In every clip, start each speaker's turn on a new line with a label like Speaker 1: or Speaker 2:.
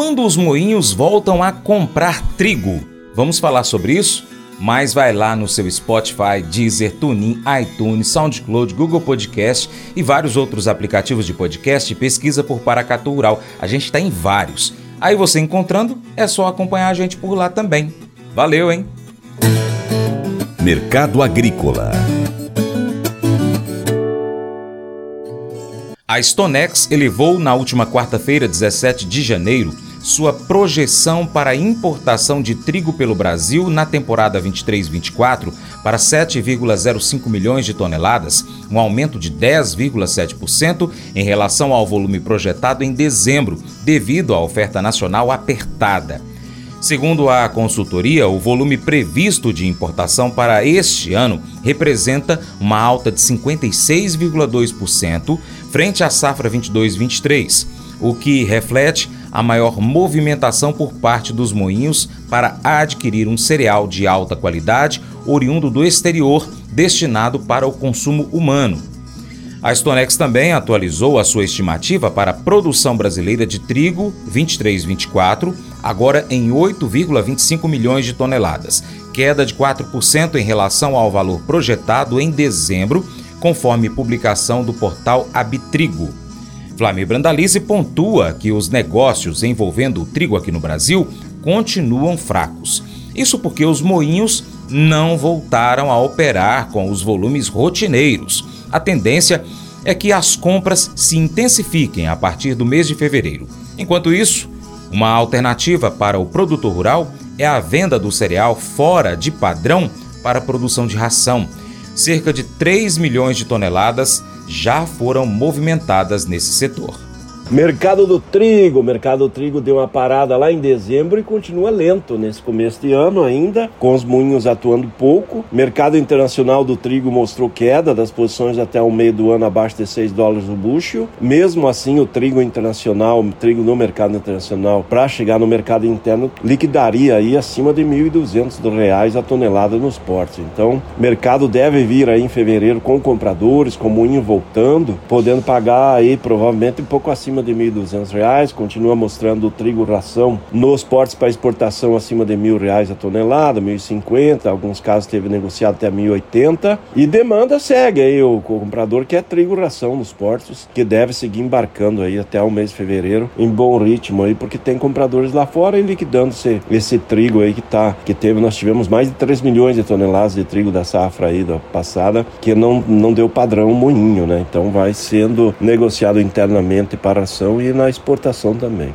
Speaker 1: Quando os moinhos voltam a comprar trigo? Vamos falar sobre isso? Mas vai lá no seu Spotify, Deezer, TuneIn, iTunes, SoundCloud, Google Podcast e vários outros aplicativos de podcast e pesquisa por Paracatu Rural. A gente está em vários. Aí você encontrando, é só acompanhar a gente por lá também. Valeu, hein?
Speaker 2: Mercado Agrícola
Speaker 1: A Stonex elevou na última quarta-feira, 17 de janeiro, sua projeção para importação de trigo pelo Brasil na temporada 23-24 para 7,05 milhões de toneladas, um aumento de 10,7% em relação ao volume projetado em dezembro, devido à oferta nacional apertada. Segundo a consultoria, o volume previsto de importação para este ano representa uma alta de 56,2% frente à safra 22-23, o que reflete a maior movimentação por parte dos moinhos para adquirir um cereal de alta qualidade oriundo do exterior destinado para o consumo humano. A Stonex também atualizou a sua estimativa para a produção brasileira de trigo 23-24, agora em 8,25 milhões de toneladas, queda de 4% em relação ao valor projetado em dezembro, conforme publicação do portal Abitrigo. Flamir Brandalize pontua que os negócios envolvendo o trigo aqui no Brasil continuam fracos. Isso porque os moinhos não voltaram a operar com os volumes rotineiros a tendência é que as compras se intensifiquem a partir do mês de fevereiro. Enquanto isso, uma alternativa para o produtor rural é a venda do cereal fora de padrão para a produção de ração. Cerca de 3 milhões de toneladas já foram movimentadas nesse setor.
Speaker 3: Mercado do trigo, mercado do trigo deu uma parada lá em dezembro e continua lento nesse começo de ano ainda, com os moinhos atuando pouco. Mercado internacional do trigo mostrou queda das posições até o meio do ano abaixo de 6 dólares o bushel. Mesmo assim, o trigo internacional, o trigo no mercado internacional, para chegar no mercado interno, liquidaria aí acima de 1.200 reais a tonelada nos portos. Então, mercado deve vir aí em fevereiro com compradores, com moinho voltando, podendo pagar aí provavelmente um pouco acima acima de R$ 1.200, continua mostrando o trigo ração nos portos para exportação acima de R$ reais a tonelada, R$ 1.050, alguns casos teve negociado até R$ 1.080 e demanda segue aí, o comprador quer trigo ração nos portos, que deve seguir embarcando aí até o mês de fevereiro em bom ritmo aí, porque tem compradores lá fora e liquidando esse, esse trigo aí que tá, que teve, nós tivemos mais de 3 milhões de toneladas de trigo da safra aí da passada, que não, não deu padrão moinho, né? Então vai sendo negociado internamente para e na exportação também.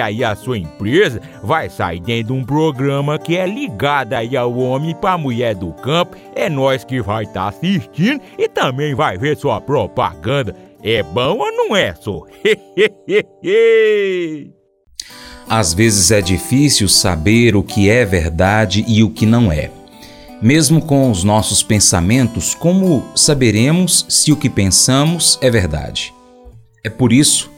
Speaker 4: aí a sua empresa vai sair dentro de um programa que é ligado aí ao homem para mulher do campo. É nós que vai estar tá assistindo e também vai ver sua propaganda. É bom ou não é, só?
Speaker 1: Às vezes é difícil saber o que é verdade e o que não é. Mesmo com os nossos pensamentos, como saberemos se o que pensamos é verdade? É por isso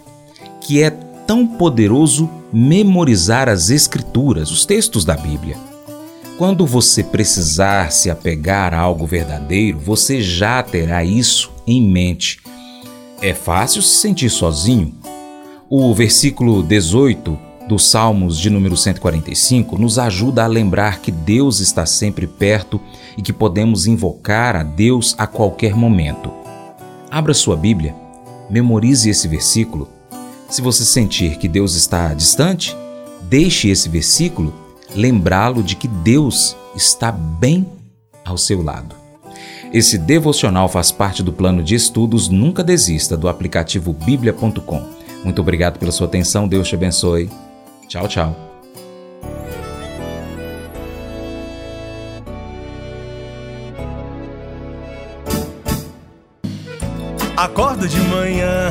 Speaker 1: que é tão poderoso memorizar as Escrituras, os textos da Bíblia. Quando você precisar se apegar a algo verdadeiro, você já terá isso em mente. É fácil se sentir sozinho? O versículo 18 dos Salmos de número 145 nos ajuda a lembrar que Deus está sempre perto e que podemos invocar a Deus a qualquer momento. Abra sua Bíblia, memorize esse versículo se você sentir que Deus está distante, deixe esse versículo lembrá-lo de que Deus está bem ao seu lado. Esse devocional faz parte do plano de estudos Nunca Desista do aplicativo bíblia.com. Muito obrigado pela sua atenção, Deus te abençoe. Tchau, tchau.
Speaker 5: Acordo de manhã